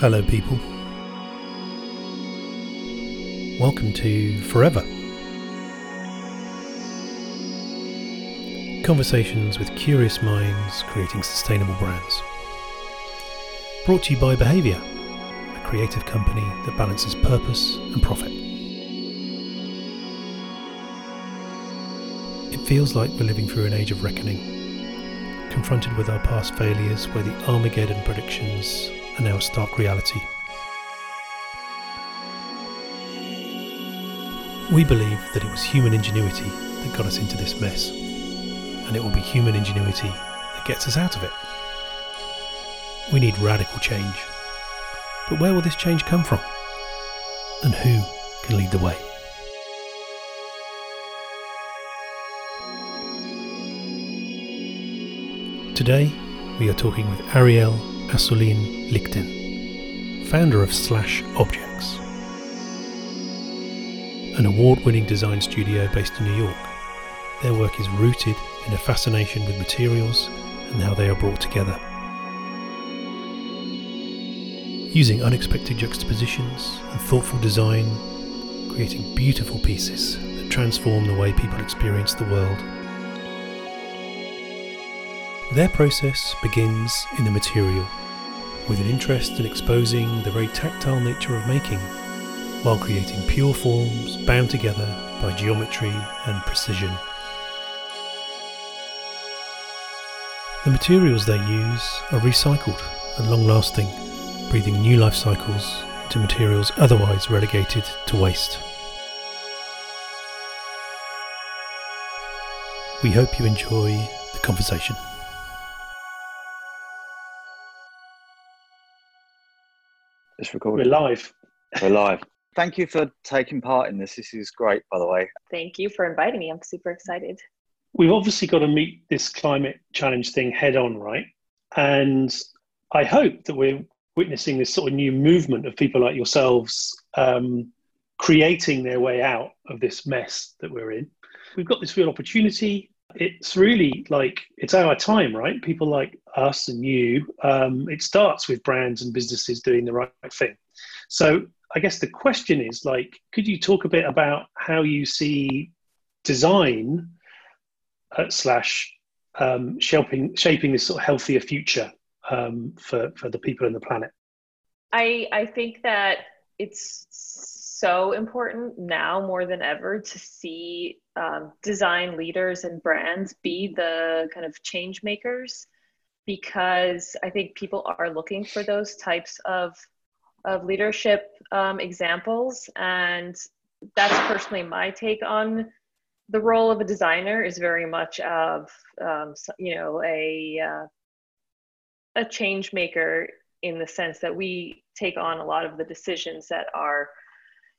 Hello, people. Welcome to Forever. Conversations with curious minds creating sustainable brands. Brought to you by Behaviour, a creative company that balances purpose and profit. It feels like we're living through an age of reckoning, confronted with our past failures where the Armageddon predictions are now stark reality. We believe that it was human ingenuity that got us into this mess, and it will be human ingenuity that gets us out of it. We need radical change. But where will this change come from? And who can lead the way? Today, we are talking with Arielle Assouline Lichten, founder of Slash Objects, an award winning design studio based in New York. Their work is rooted in a fascination with materials and how they are brought together. Using unexpected juxtapositions and thoughtful design, creating beautiful pieces that transform the way people experience the world. Their process begins in the material, with an interest in exposing the very tactile nature of making, while creating pure forms bound together by geometry and precision. The materials they use are recycled and long lasting, breathing new life cycles into materials otherwise relegated to waste. We hope you enjoy the conversation. It's We're live. We're live. Thank you for taking part in this. This is great, by the way. Thank you for inviting me. I'm super excited. We've obviously got to meet this climate challenge thing head on, right? And I hope that we're witnessing this sort of new movement of people like yourselves um, creating their way out of this mess that we're in. We've got this real opportunity. It's really like it's our time, right? People like us and you. Um, it starts with brands and businesses doing the right thing. So I guess the question is like, could you talk a bit about how you see design uh, slash um, shaping shaping this sort of healthier future um, for for the people and the planet? I I think that it's so important now more than ever to see um, design leaders and brands be the kind of change makers because I think people are looking for those types of of leadership um, examples. And that's personally my take on the role of a designer is very much of um, you know a uh, a change maker in the sense that we take on a lot of the decisions that are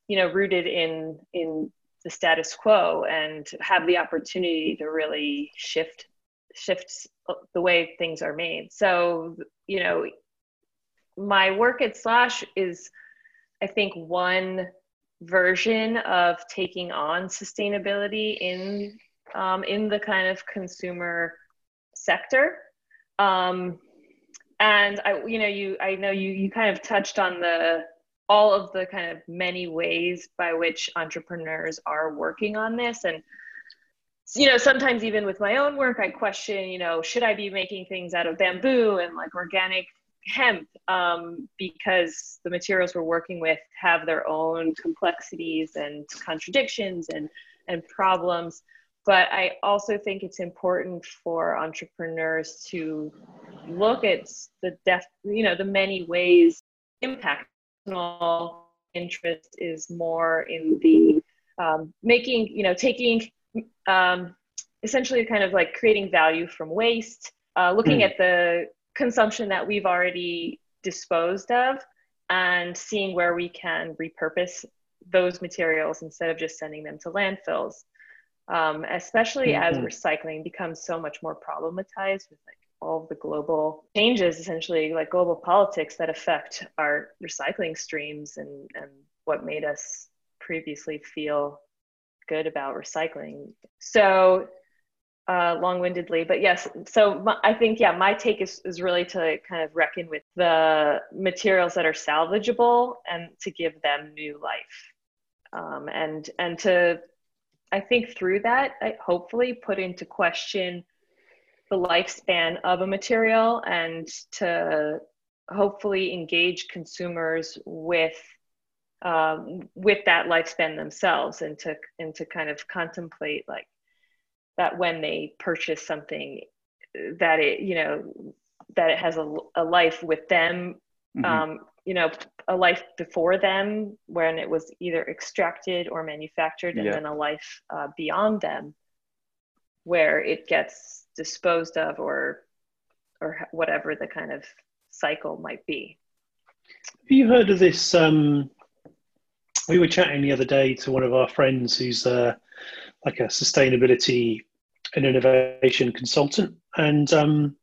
you know rooted in in the status quo and have the opportunity to really shift shift the way things are made. So you know my work at slash is i think one version of taking on sustainability in um, in the kind of consumer sector. Um, and i you know you i know you you kind of touched on the all of the kind of many ways by which entrepreneurs are working on this. And you know sometimes even with my own work i question you know should i be making things out of bamboo and like organic hemp? Um, because the materials we're working with have their own complexities and contradictions and and problems. But i also think it's important for entrepreneurs to look at the def you know the many ways impact personal interest is more in the um, making you know taking um, essentially kind of like creating value from waste uh, looking Mm. at the consumption that we've already disposed of and seeing where we can repurpose those materials instead of just sending them to landfills um, especially as Mhm. recycling becomes so much more problematized with like all the global changes essentially like global politics that affect our recycling streams and, and what made us previously feel good about recycling so uh, long-windedly, but yes. So my, I think yeah, my take is is really to kind of reckon with the materials that are salvageable and to give them new life, um, and and to I think through that, I hopefully put into question the lifespan of a material and to hopefully engage consumers with um, with that lifespan themselves and to and to kind of contemplate like that when they purchase something that it you know that it has a, a life with them mm-hmm. um, you know a life before them when it was either extracted or manufactured and yeah. then a life uh, beyond them where it gets disposed of or or whatever the kind of cycle might be have you heard of this um, we were chatting the other day to one of our friends who's uh, like a sustainability and innovation consultant and um,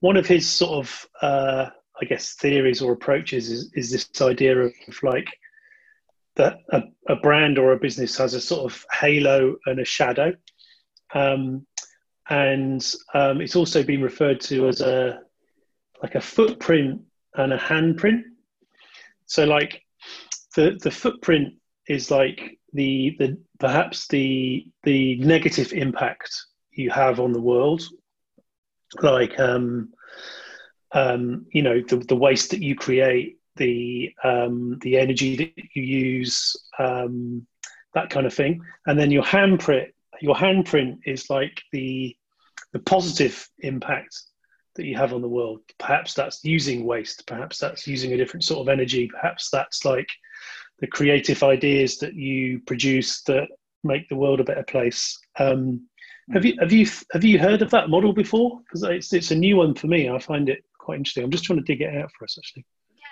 one of his sort of uh, I guess theories or approaches is, is this idea of like that a, a brand or a business has a sort of halo and a shadow. Um, and um, it's also been referred to as a like a footprint and a handprint. So like the the footprint is like the the perhaps the the negative impact you have on the world, like um, um, you know the, the waste that you create the um, the energy that you use um, that kind of thing and then your handprint your handprint is like the the positive impact that you have on the world. Perhaps that's using waste. Perhaps that's using a different sort of energy. Perhaps that's like the creative ideas that you produce that make the world a better place. Um, have you have you have you heard of that model before? Because it's, it's a new one for me. I find it quite interesting. I'm just trying to dig it out for us actually. Yeah,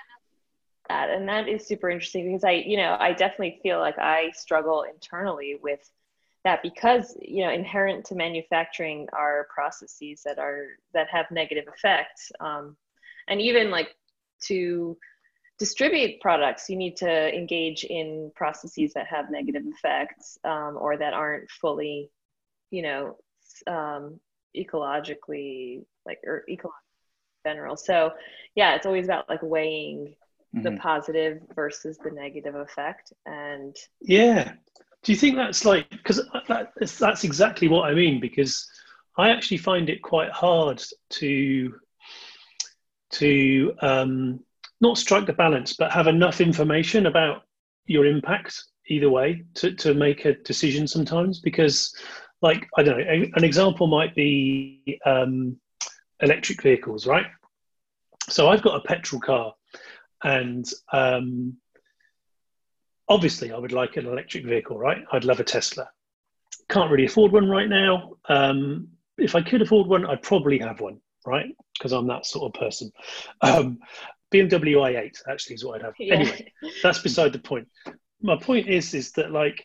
that and that is super interesting because I, you know, I definitely feel like I struggle internally with that because you know inherent to manufacturing are processes that are that have negative effects um, and even like to distribute products you need to engage in processes that have negative effects um, or that aren't fully you know um, ecologically like or ecologically general. So yeah, it's always about like weighing mm-hmm. the positive versus the negative effect. And yeah, do you think that's like because that, that's exactly what I mean? Because I actually find it quite hard to to um, not strike the balance, but have enough information about your impact either way to, to make a decision sometimes because like i don't know an example might be um, electric vehicles, right? So I've got a petrol car, and um, obviously I would like an electric vehicle, right? I'd love a Tesla. Can't really afford one right now. Um, if I could afford one, I'd probably have one, right? Because I'm that sort of person. Um, BMW i8 actually is what I'd have. Yeah. Anyway, that's beside the point. My point is, is that like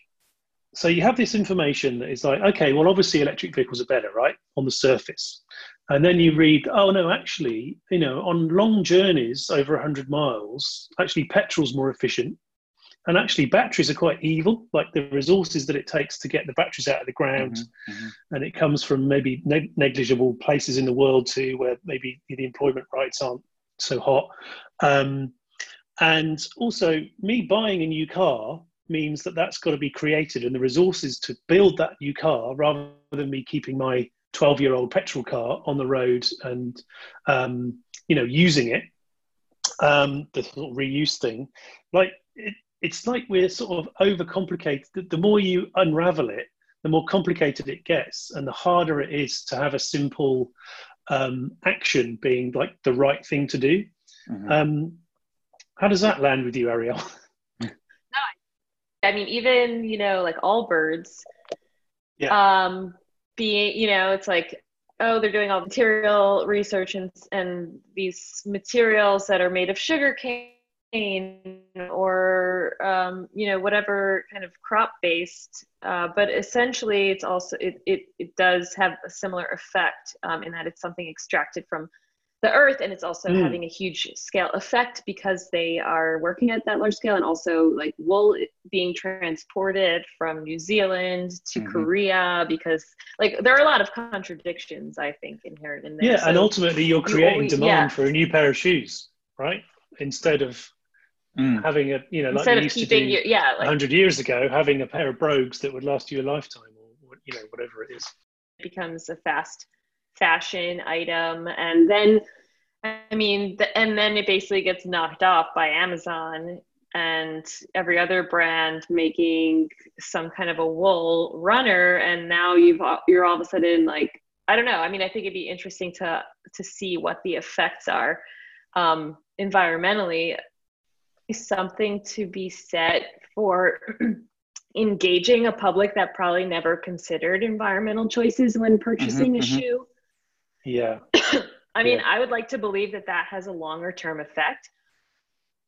so you have this information that is like, okay, well, obviously electric vehicles are better, right, on the surface. And then you read, oh no, actually, you know, on long journeys over 100 miles, actually petrol's more efficient. And actually, batteries are quite evil. Like the resources that it takes to get the batteries out of the ground, mm-hmm, mm-hmm. and it comes from maybe neg- negligible places in the world too, where maybe the employment rights aren't so hot. Um, and also, me buying a new car means that that's got to be created and the resources to build that new car rather than me keeping my 12 year old petrol car on the road and um, you know using it um, the sort of reuse thing like it, it's like we're sort of overcomplicated the, the more you unravel it the more complicated it gets and the harder it is to have a simple um, action being like the right thing to do mm-hmm. um, how does that land with you arielle no, I mean, even you know, like Allbirds, yeah. um, being you know, it's like oh, they're doing all material research and and these materials that are made of sugar cane or um, you know whatever kind of crop based uh, but essentially it's also it, it, it does have a similar effect um, in that it's something extracted from the earth and it's also Mm. having a huge scale effect because they are working at that large scale and also like wool being transported from new zealand to Mhm. korea because like there are a lot of contradictions i think inherent in there Yeah, and ultimately you're creating always- demand yeah. for a new pair of shoes, right? Instead of Mm. having a, you know, like instead you of used to keeping do you yeah like 100 years ago, having a pair of brogues that would last you a lifetime or, you know, whatever it is. becomes a fast fashion item and then i mean the, and then it basically gets knocked off by amazon and every other brand making some kind of a wool runner and now you've you're all of a sudden like i don't know i mean i think it'd be interesting to to see what the effects are um, environmentally something to be said for engaging a public that probably never considered environmental choices when purchasing a mhm. shoe. Yeah. I mean, Yeah. I would like to believe that that has a longer term effect.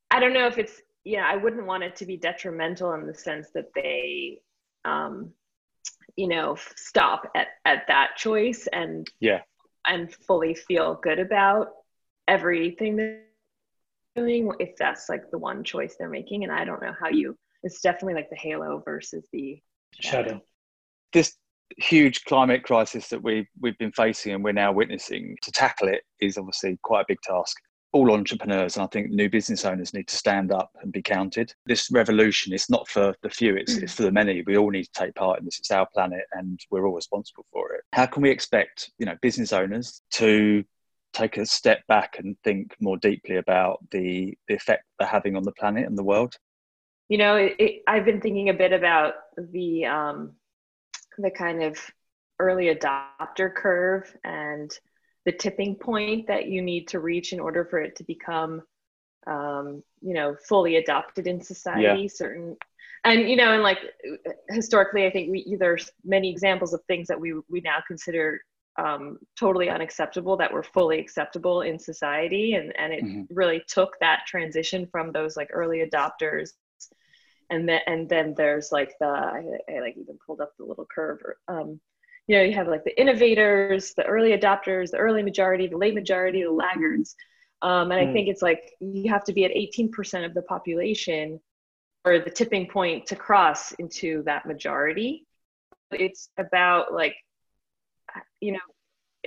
I don't know if it's, yeah, I wouldn't want it to be detrimental in the sense that they, um, you know, stop at, at that choice and, Yeah. and fully feel good about everything they're doing if that's like the one choice they're making. And I don't know how you, it's definitely like the halo versus the Shadow. This huge climate crisis that we we've been facing and we're now witnessing to tackle it is obviously quite a big task. All entrepreneurs and I think new business owners need to stand up and be counted. This revolution is not for the few; it's, it's mm. for the many. We all need to take part in this. It's our planet, and we're all responsible for it. How can we expect you know business owners to take a step back and think more deeply about the, the effect they're having on the planet and the world? you know it, it, i've been thinking a bit about the um, the kind of early adopter curve and the tipping point that you need to reach in order for it to become um, you know fully adopted in society certain and you know and like historically i think we there's many examples of things that we we now consider um, totally unacceptable that were fully acceptable in society. And and it Mhm. really took that transition from those like early adopters. And then and then there's like the I, I like even pulled up the little curve. Um, you know you have like the innovators the early adopters the early majority the late majority the laggards. Um, and i Hmm. think it's like you have to be at 18% of the population or the tipping point to cross into that majority. It's about like you know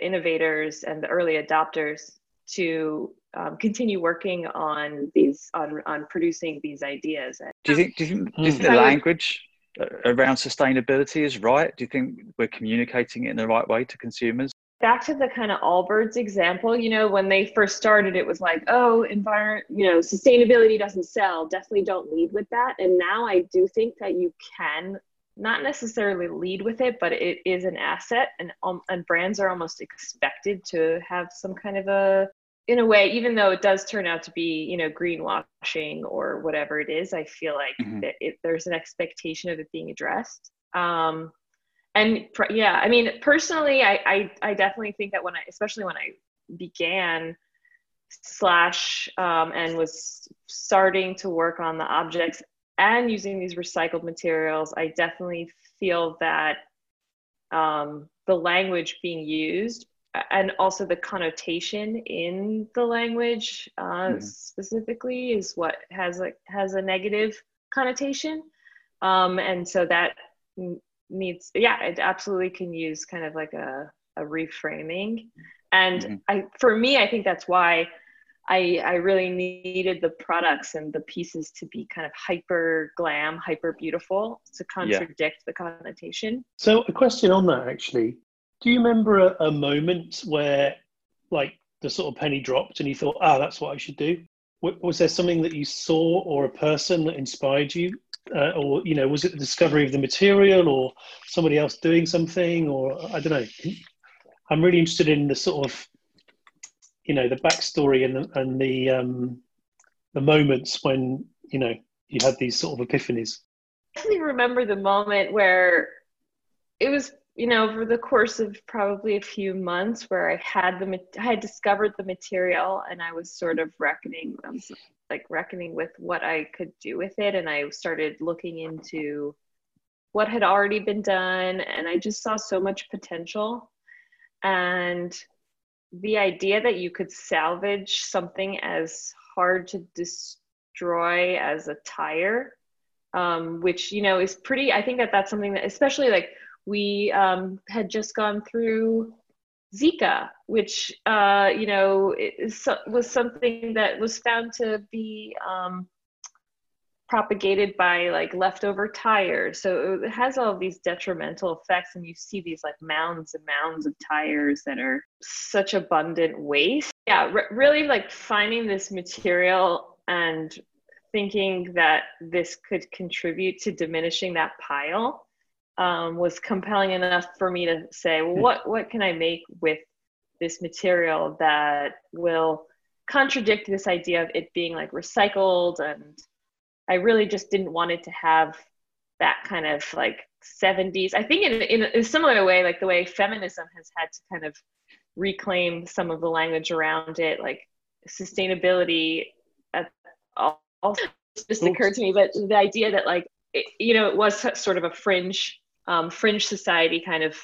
innovators and the early adopters to um, continue working on these on on producing these ideas and Do you think? Do you think, do you Mm. think the would- language uh, around sustainability is right? Do you think we're communicating it in the right way to consumers? back to the kind of Allbirds example, you know, when they first started, it was like, oh, environment, you know, sustainability doesn't sell. Definitely don't lead with that. And now I do think that you can not necessarily lead with it, but it is an asset, and um, and brands are almost expected to have some kind of a, in a way, even though it does turn out to be, you know, greenwashing or whatever it is. I feel like Mhm. that it, there's an expectation of it being addressed. Um, and pr- yeah i mean personally I, I i definitely think that when i especially when i began slash um, and was starting to work on the objects and using these recycled materials i definitely feel that um, the language being used and also the connotation in the language uh, Mhm. specifically is what has a has a negative connotation um, and so that needs yeah it absolutely can use kind of like a, a reframing and Mhm. i for me i think that's why I, I really needed the products and the pieces to be kind of hyper glam, hyper beautiful to contradict the connotation. So, a question on that actually. Do you remember a, a moment where, like, the sort of penny dropped and you thought, ah, that's what I should do? W- Was there something that you saw or a person that inspired you? Uh, or, you know, was it the discovery of the material or somebody else doing something? Or, I don't know. I'm really interested in the sort of, you know, the backstory and the, and the, um, the moments when, you know, you had these sort of epiphanies. I definitely remember the moment where it was, you know, over the course of probably a few months where I had the, I had discovered the material and I was sort of reckoning, um, like reckoning with what I could do with it. And I started looking into what had already been done and I just saw so much potential. And the idea that you could salvage something as hard to destroy as a tire um, which you know is pretty i think that that's something that especially like we um, had just gone through zika which uh, you know is, was something that was found to be um, propagated by like leftover tires so it has all these detrimental effects and you see these like mounds and mounds of tires that are such abundant waste. Yeah really like finding this material and thinking that this could contribute to diminishing that pile um, was compelling enough for me to say, well, what what can I make with this material that will contradict this idea of it being like recycled and I really just didn't want it to have that kind of like 70s. I think in, in a similar way, like the way feminism has had to kind of reclaim some of the language around it, like sustainability at all just occurred to me, but the idea that like it, you know it was sort of a fringe um, fringe society kind of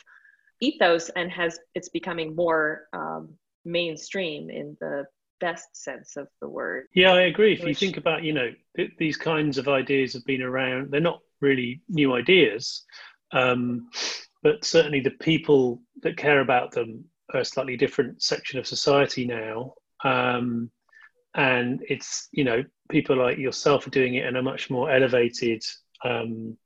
ethos, and has it's becoming more um, mainstream in the best sense of the word. Yeah, I agree. If you think about you know th- these kinds of ideas have been around, they're not really new ideas, um, but certainly the people that care about them are a slightly different section of society now. Um, and it's you know people like yourself are doing it in a much more elevated um,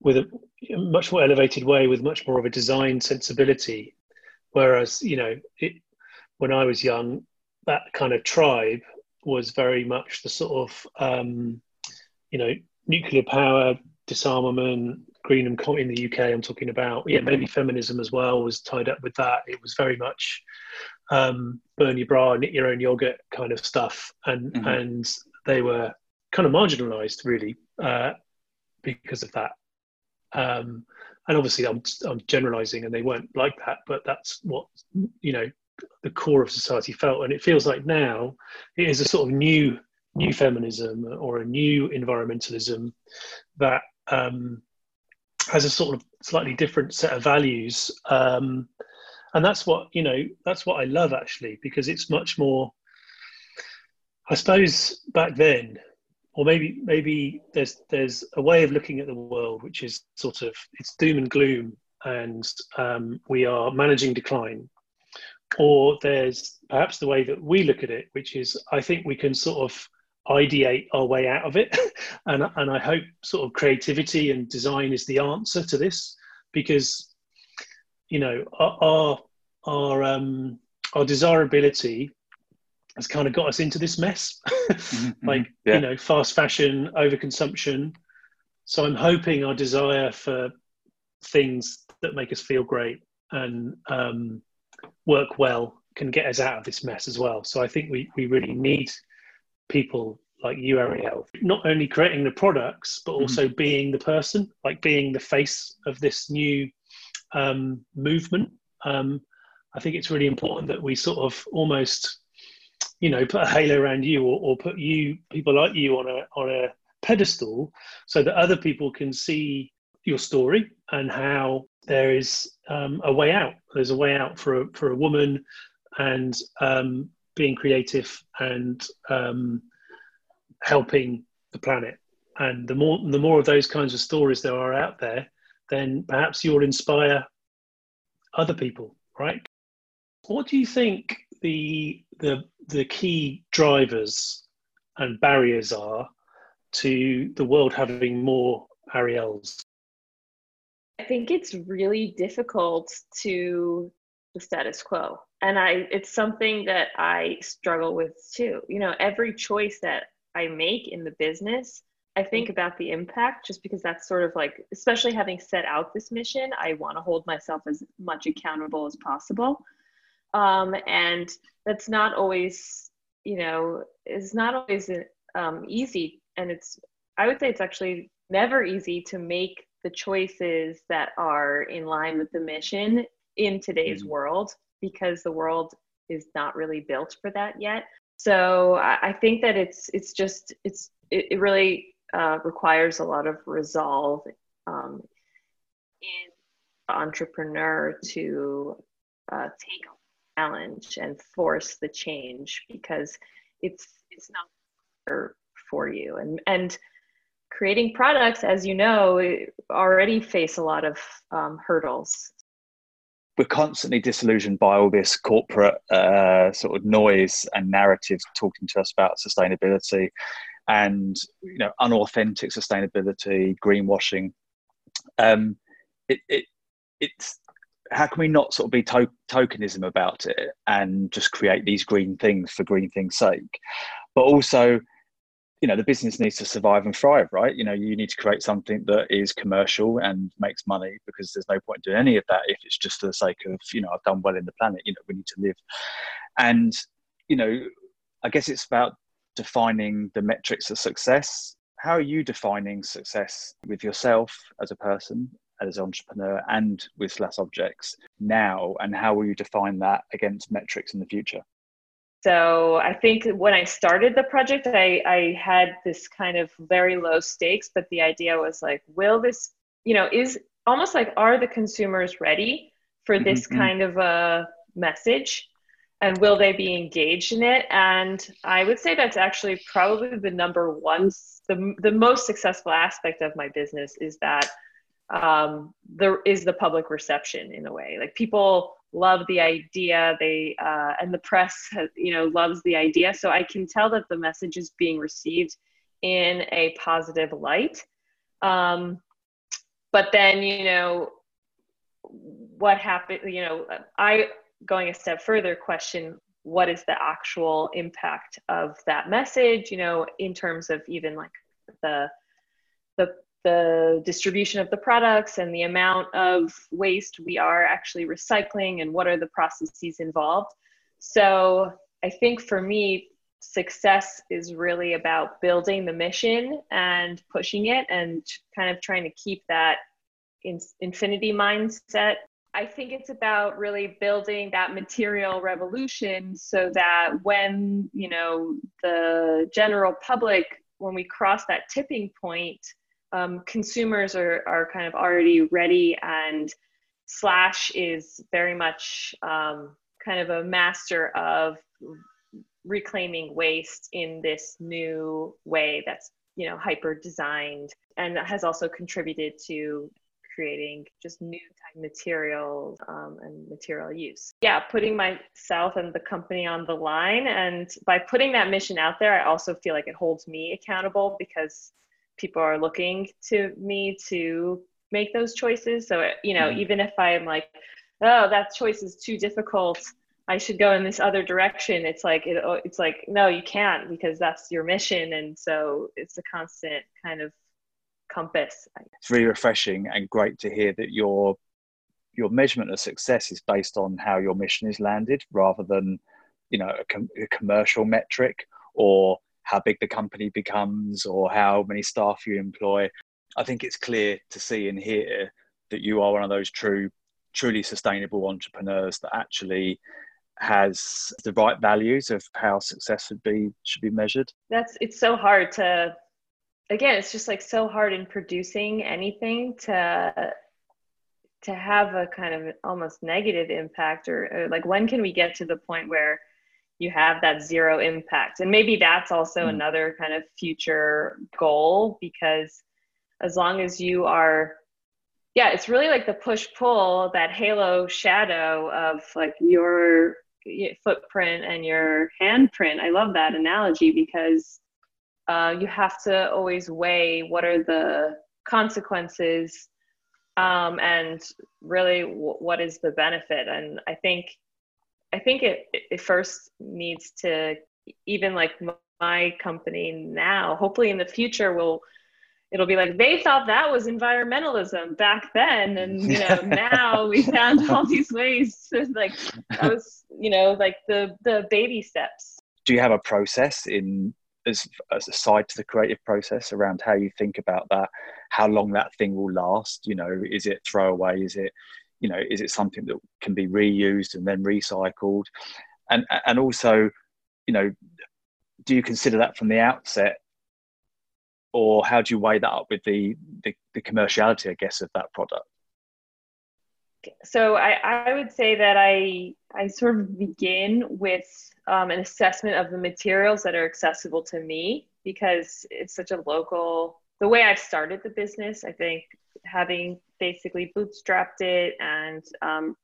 with a much more elevated way with much more of a design sensibility whereas you know it, when i was young that kind of tribe was very much the sort of um, you know nuclear power disarmament greenham in the uk i'm talking about yeah maybe feminism as well was tied up with that it was very much um, burn your bra, knit your own yogurt kind of stuff, and mm-hmm. and they were kind of marginalised really uh, because of that. Um, and obviously, I'm I'm generalising, and they weren't like that, but that's what you know the core of society felt, and it feels like now it is a sort of new new feminism or a new environmentalism that um, has a sort of slightly different set of values. Um, and that's what you know that's what i love actually because it's much more i suppose back then or maybe maybe there's there's a way of looking at the world which is sort of it's doom and gloom and um, we are managing decline or there's perhaps the way that we look at it which is i think we can sort of ideate our way out of it and and i hope sort of creativity and design is the answer to this because you know, our our um, our desirability has kind of got us into this mess, mm-hmm. like yeah. you know, fast fashion, overconsumption. So I'm hoping our desire for things that make us feel great and um, work well can get us out of this mess as well. So I think we we really need people like you, Arielle, not only creating the products but mm-hmm. also mm-hmm. being the person, like being the face of this new um, movement. Um, I think it's really important that we sort of almost, you know, put a halo around you or, or put you people like you on a on a pedestal so that other people can see your story and how there is um, a way out. There's a way out for a, for a woman and um, being creative and um, helping the planet. And the more the more of those kinds of stories there are out there, then perhaps you'll inspire other people, right? What do you think the the the key drivers and barriers are to the world having more Arielles? I think it's really difficult to the status quo. And I it's something that I struggle with too. You know, every choice that I make in the business I think about the impact just because that's sort of like, especially having set out this mission, I want to hold myself as much accountable as possible. Um, and that's not always, you know, is not always um, easy. And it's, I would say it's actually never easy to make the choices that are in line with the mission in today's mm-hmm. world because the world is not really built for that yet. So I, I think that it's it's just it's it, really uh, requires a lot of resolve um, in the entrepreneur to uh, take challenge and force the change because it's it's not for, for you and and creating products as you know already face a lot of um, hurdles. We're constantly disillusioned by all this corporate uh, sort of noise and narrative talking to us about sustainability and you know unauthentic sustainability greenwashing. Um, it, it it's how can we not sort of be to- tokenism about it and just create these green things for green things sake? But also you know the business needs to survive and thrive right? You know you need to create something that is commercial and makes money because there's no point doing any of that if it's just for the sake of you know i've done well in the planet you know we need to live. And you know i guess it's about defining the metrics of success. How are you defining success with yourself as a person as an entrepreneur and with Slash Objects now, and how will you define that against metrics in the future? So I think when I started the project, I, I had this kind of very low stakes, but the idea was like, will this, you know, is almost like, are the consumers ready for this mm-hmm. kind of a message? And will they be engaged in it? And I would say that's actually probably the number one, the, the most successful aspect of my business is that um, there is the public reception in a way. Like people love the idea, they uh, and the press, you know, loves the idea. So I can tell that the message is being received in a positive light. Um, but then, you know, what happened? You know, I going a step further question what is the actual impact of that message you know in terms of even like the the the distribution of the products and the amount of waste we are actually recycling and what are the processes involved. So I think for me, success is really about building the mission and pushing it and kind of trying to keep that in, infinity mindset. I think it's about really building that material revolution so that when, you know, the general public, when we cross that tipping point, um, consumers are, are kind of already ready and slash is very much um, kind of a master of reclaiming waste in this new way that's you know hyper designed and has also contributed to creating just new type materials um, and material use. Yeah putting myself and the company on the line and by putting that mission out there i also feel like it holds me accountable because people are looking to me to make those choices. So, you know, mm-hmm. even if I'm like, oh, that choice is too difficult, I should go in this other direction. It's like, it, oh, it's like, no, you can't because that's your mission. And so it's a constant kind of compass. It's really refreshing and great to hear that your your measurement of success is based on how your mission is landed rather than you know a, com- a commercial metric or how big the company becomes or how many staff you employ. I think it's clear to see and hear that you are one of those true, truly sustainable entrepreneurs that actually has the right values of how success should be should be measured. That's it's so hard to again, it's just like so hard in producing anything to to have a kind of almost negative impact or, or like when can we get to the point where you have that zero impact. And maybe that's also mm. another kind of future goal because as long as you are yeah, it's really like the push pull, that halo shadow of like your footprint and your handprint. I love that analogy because uh, you have to always weigh what are the consequences um, and really w- what is the benefit. And I think I think it, it first needs to even like my company now, hopefully in the future will it'll be like they thought that was environmentalism back then. And you know now we found all these ways to like that was you know like the the baby steps. Do you have a process in as, as a side to the creative process around how you think about that? How long that thing will last? You know is it throwaway? Is it you know is it something that can be reused and then recycled and and also you know do you consider that from the outset or how do you weigh that up with the the, the commerciality i guess of that product so I, I would say that I I sort of begin with um, an assessment of the materials that are accessible to me because it's such a local. The way I started the business, I think having basically bootstrapped it and um,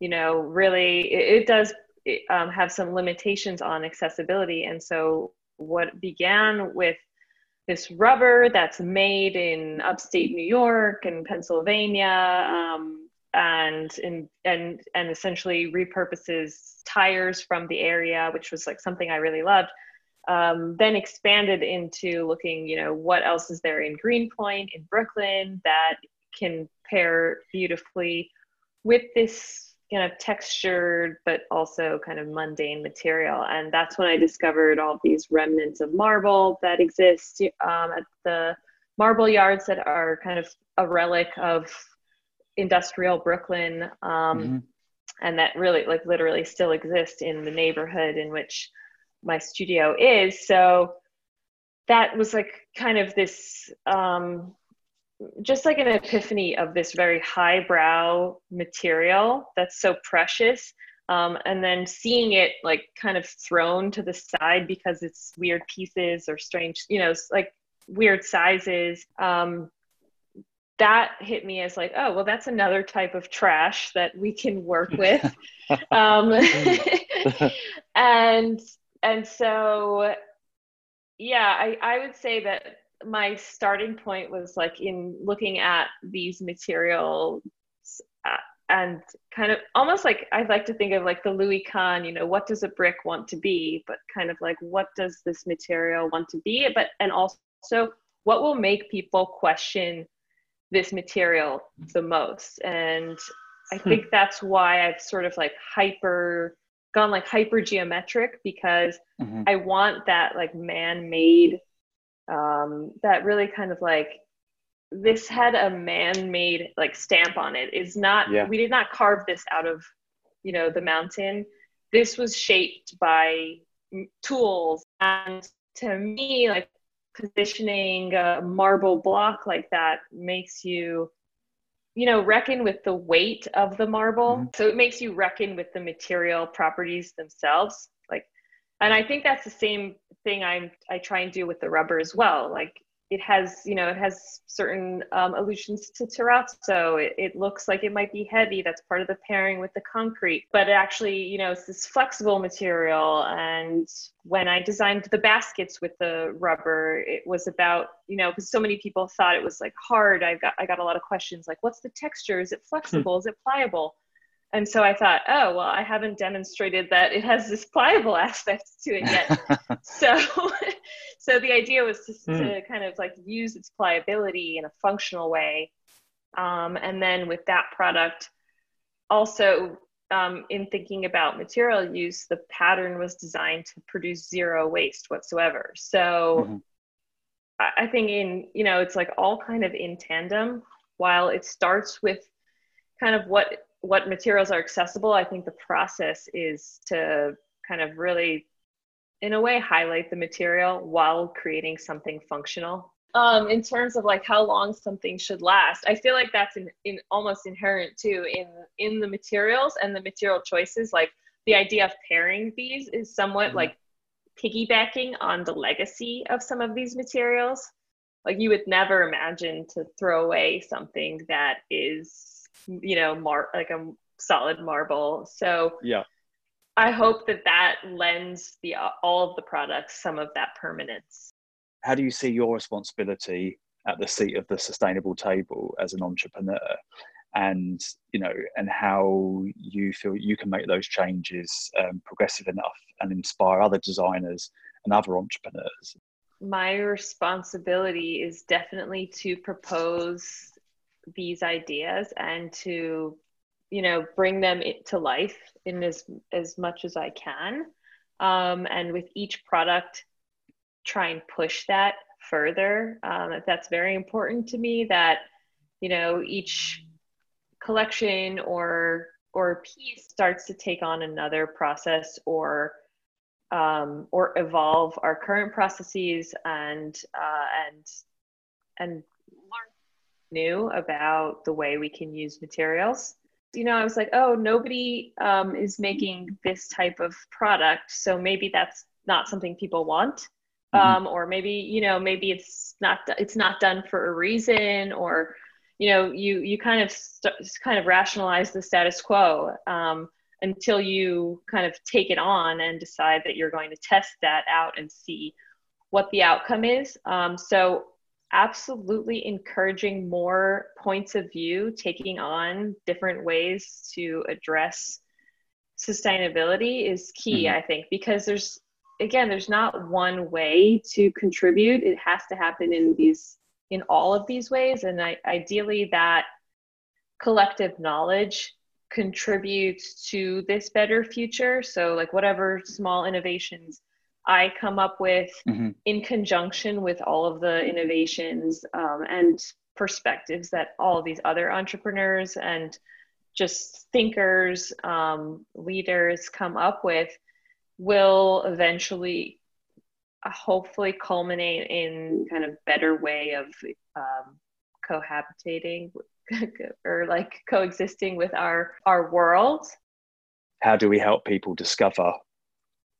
you know really it, it does um, have some limitations on accessibility, and so what began with this rubber that's made in upstate New York and Pennsylvania, um, and in, and and essentially repurposes tires from the area, which was like something I really loved. Um, then expanded into looking, you know, what else is there in Greenpoint in Brooklyn that can pair beautifully with this kind of textured but also kind of mundane material and that's when i discovered all these remnants of marble that exist um, at the marble yards that are kind of a relic of industrial brooklyn um, mm-hmm. and that really like literally still exist in the neighborhood in which my studio is. So that was like kind of this um, just like an epiphany of this very highbrow material that's so precious um, and then seeing it like kind of thrown to the side because it's weird pieces or strange you know like weird sizes um, that hit me as like oh well that's another type of trash that we can work with. Um, and and so yeah I, I would say that my starting point was like in looking at these materials uh, and kind of almost like I'd like to think of like the Louis Kahn, you know, what does a brick want to be, but kind of like what does this material want to be, but and also what will make people question this material the most. And I hmm. think that's why I've sort of like hyper gone like hyper geometric because mm-hmm. I want that like man-made um, that really kind of like this had a man-made like stamp on it. Is not yeah. we did not carve this out of you know the mountain. This was shaped by tools, and to me, like positioning a marble block like that makes you you know reckon with the weight of the marble mm-hmm. so it makes you reckon with the material properties themselves like and i think that's the same thing I'm I try and do with the rubber as well. Like it has, you know, it has certain um, allusions to terrazzo. It, it looks like it might be heavy. That's part of the pairing with the concrete. But actually, you know, it's this flexible material. And when I designed the baskets with the rubber, it was about, you know, because so many people thought it was like hard. I got I got a lot of questions like, what's the texture? Is it flexible? Is it pliable? And so I thought, oh well, I haven't demonstrated that it has this pliable aspect to it yet. so, so the idea was to, mm. to, kind of like use its pliability in a functional way, um, and then with that product, also um, in thinking about material use, the pattern was designed to produce zero waste whatsoever. So, mm-hmm. I, I think in you know it's like all kind of in tandem. While it starts with kind of what what materials are accessible, I think the process is to kind of really, in a way, highlight the material while creating something functional. Um, in terms of like how long something should last, I feel like that's in, in almost inherent too in in the materials and the material choices. Like the idea of pairing these is somewhat mm-hmm. like piggybacking on the legacy of some of these materials. Like you would never imagine to throw away something that is you know, mar- like a solid marble. So yeah, I hope that that lends the all of the products some of that permanence. How do you see your responsibility at the seat of the sustainable table as an entrepreneur? and you know and how you feel you can make those changes um, progressive enough and inspire other designers and other entrepreneurs my responsibility is definitely to propose these ideas and to you know bring them to life in as as much as i can. Um, and with each product try and push that further. Um, that's very important to me that you know each collection or or piece starts to take on another process or um, or evolve our current processes and uh, and and new about the way we can use materials. you know, I was like, oh, nobody um, is making this type of product, so maybe that's not something people want. Mm-hmm. Um, or maybe you know maybe it's not it's not done for a reason or you know you you kind of st- kind of rationalize the status quo um, until you kind of take it on and decide that you're going to test that out and see what the outcome is um, so absolutely encouraging more points of view taking on different ways to address sustainability is key mm-hmm. i think because there's again there's not one way to contribute. It has to happen in these in all of these ways. And I, ideally that collective knowledge contributes to this better future. So like whatever small innovations i come up with mm-hmm. in conjunction with all of the innovations um, and perspectives that all these other entrepreneurs and just thinkers um, leaders come up with will eventually uh, hopefully culminate in kind of better way of um, cohabitating or like coexisting with our our world how do we help people discover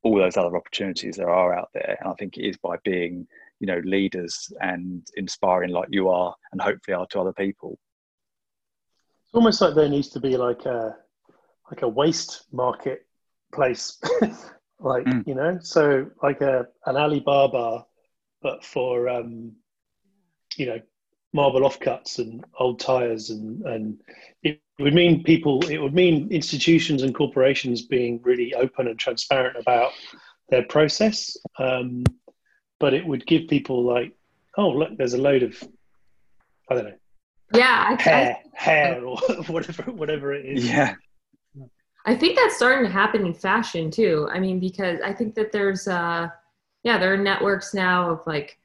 all those other opportunities there are out there and i think it is by being you know leaders and inspiring like you are and hopefully are to other people it's almost like there needs to be like a like a waste market place like mm. you know so like a an alibaba but for um you know marble offcuts and old tires and and it would mean people it would mean institutions and corporations being really open and transparent about their process. Um but it would give people like oh look there's a load of i don't know. Yeah hair I, hair or whatever whatever it is. Yeah. I think that's starting to happen in fashion too. I mean, because I think that there's, uh, yeah, there are networks now of like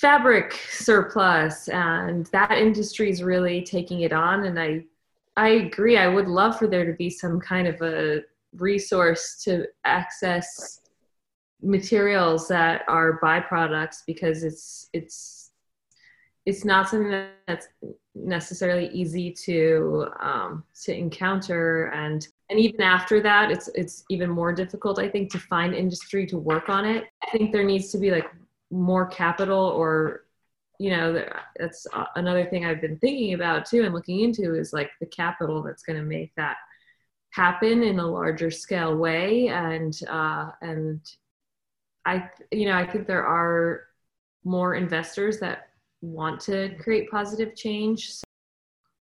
fabric surplus, and that industry is really taking it on. And I, I agree. I would love for there to be some kind of a resource to access materials that are byproducts because it's it's it's not something that's necessarily easy to um, to encounter and and even after that it's it's even more difficult i think to find industry to work on it i think there needs to be like more capital or you know that's another thing i've been thinking about too and looking into is like the capital that's going to make that happen in a larger scale way. And uh, and i you know i think there are more investors that want to create positive change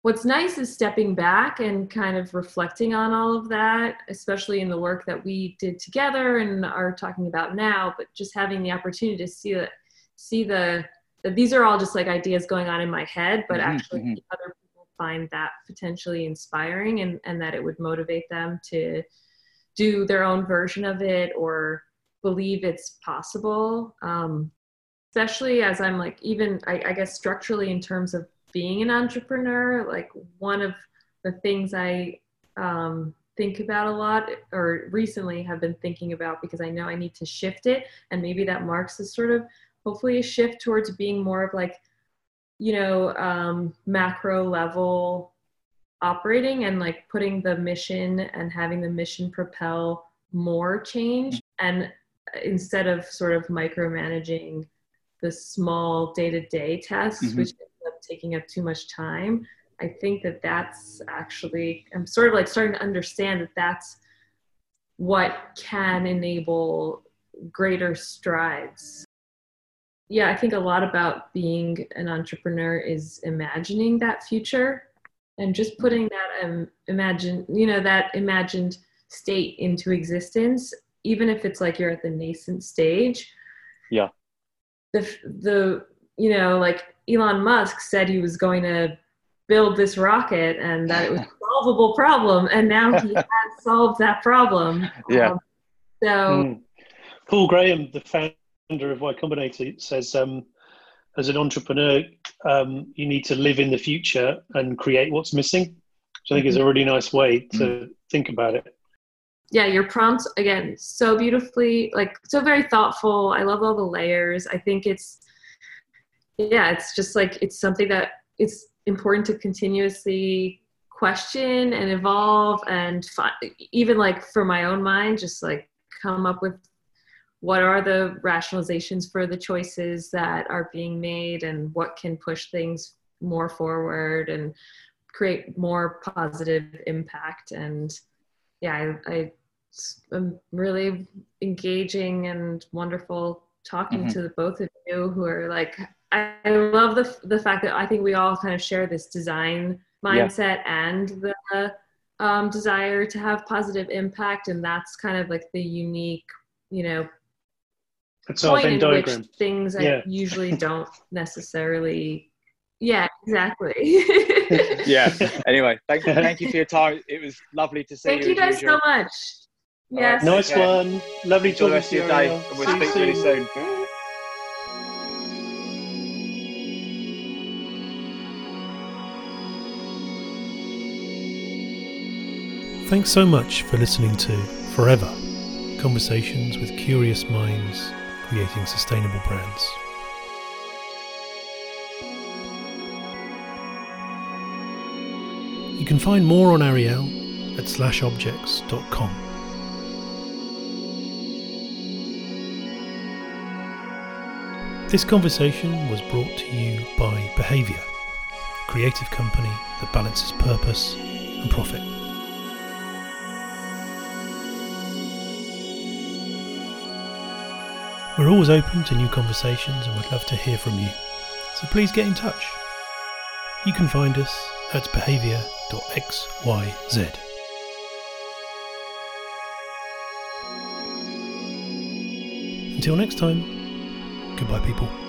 what's nice is stepping back and kind of reflecting on all of that, especially in the work that we did together and are talking about now, but just having the opportunity to see that see the that these are all just like ideas going on in my head, but mm-hmm, actually mm-hmm. other people find that potentially inspiring and, and that it would motivate them to do their own version of it or believe it's possible. Um, especially as I'm like even I, I guess structurally in terms of being an entrepreneur, like one of the things I um, think about a lot or recently have been thinking about because I know I need to shift it. And maybe that marks a sort of hopefully a shift towards being more of like, you know, um, macro level operating and like putting the mission and having the mission propel more change and instead of sort of micromanaging the small day-to-day tasks mm-hmm. which taking up too much time. I think that that's actually i'm sort of like starting to understand that that's what can enable greater strides. Yeah i think a lot about being an entrepreneur is imagining that future and just putting that um, imagine you know that imagined state into existence even if it's like you're at the nascent stage. Yeah. The the you know like Elon Musk said he was going to build this rocket and that it was a solvable problem, and now he has solved that problem. Yeah. Um, so, mm. Paul Graham, the founder of Y Combinator, says, um, as an entrepreneur, um, you need to live in the future and create what's missing, which I think is a mm-hmm. really nice way to mm. think about it yeah your prompts again so beautifully like so very thoughtful i love all the layers i think it's yeah, it's just like it's something that it's important to continuously question and evolve and fi- even like for my own mind just like come up with what are the rationalizations for the choices that are being made and what can push things more forward and create more positive impact and yeah i, I am really engaging and wonderful talking Mhm. to the both of you who are like I, I love the the fact that I think we all kind of share this design Yeah. mindset and the um, desire to have positive impact, and that's kind of like the unique, you know, It's point Venn in diagram. which things I usually don't necessarily. Yeah, exactly. Yeah. Anyway, thank you, thank you for your time. It was lovely to see Thank you. Thank you as guys so much. All right, Yes. Nice Okay. one. Lovely Enjoy the talking rest to of you. your day, and we'll See you speak really soon. Thanks so much for listening to Forever Conversations with Curious Minds Creating Sustainable Brands. You can find more on Arielle at slashobjects.com. This conversation was brought to you by Behaviour, a creative company that balances purpose and profit. We're always open to new conversations and would love to hear from you. So please get in touch. You can find us at behaviour.xyz. Until next time, goodbye, people.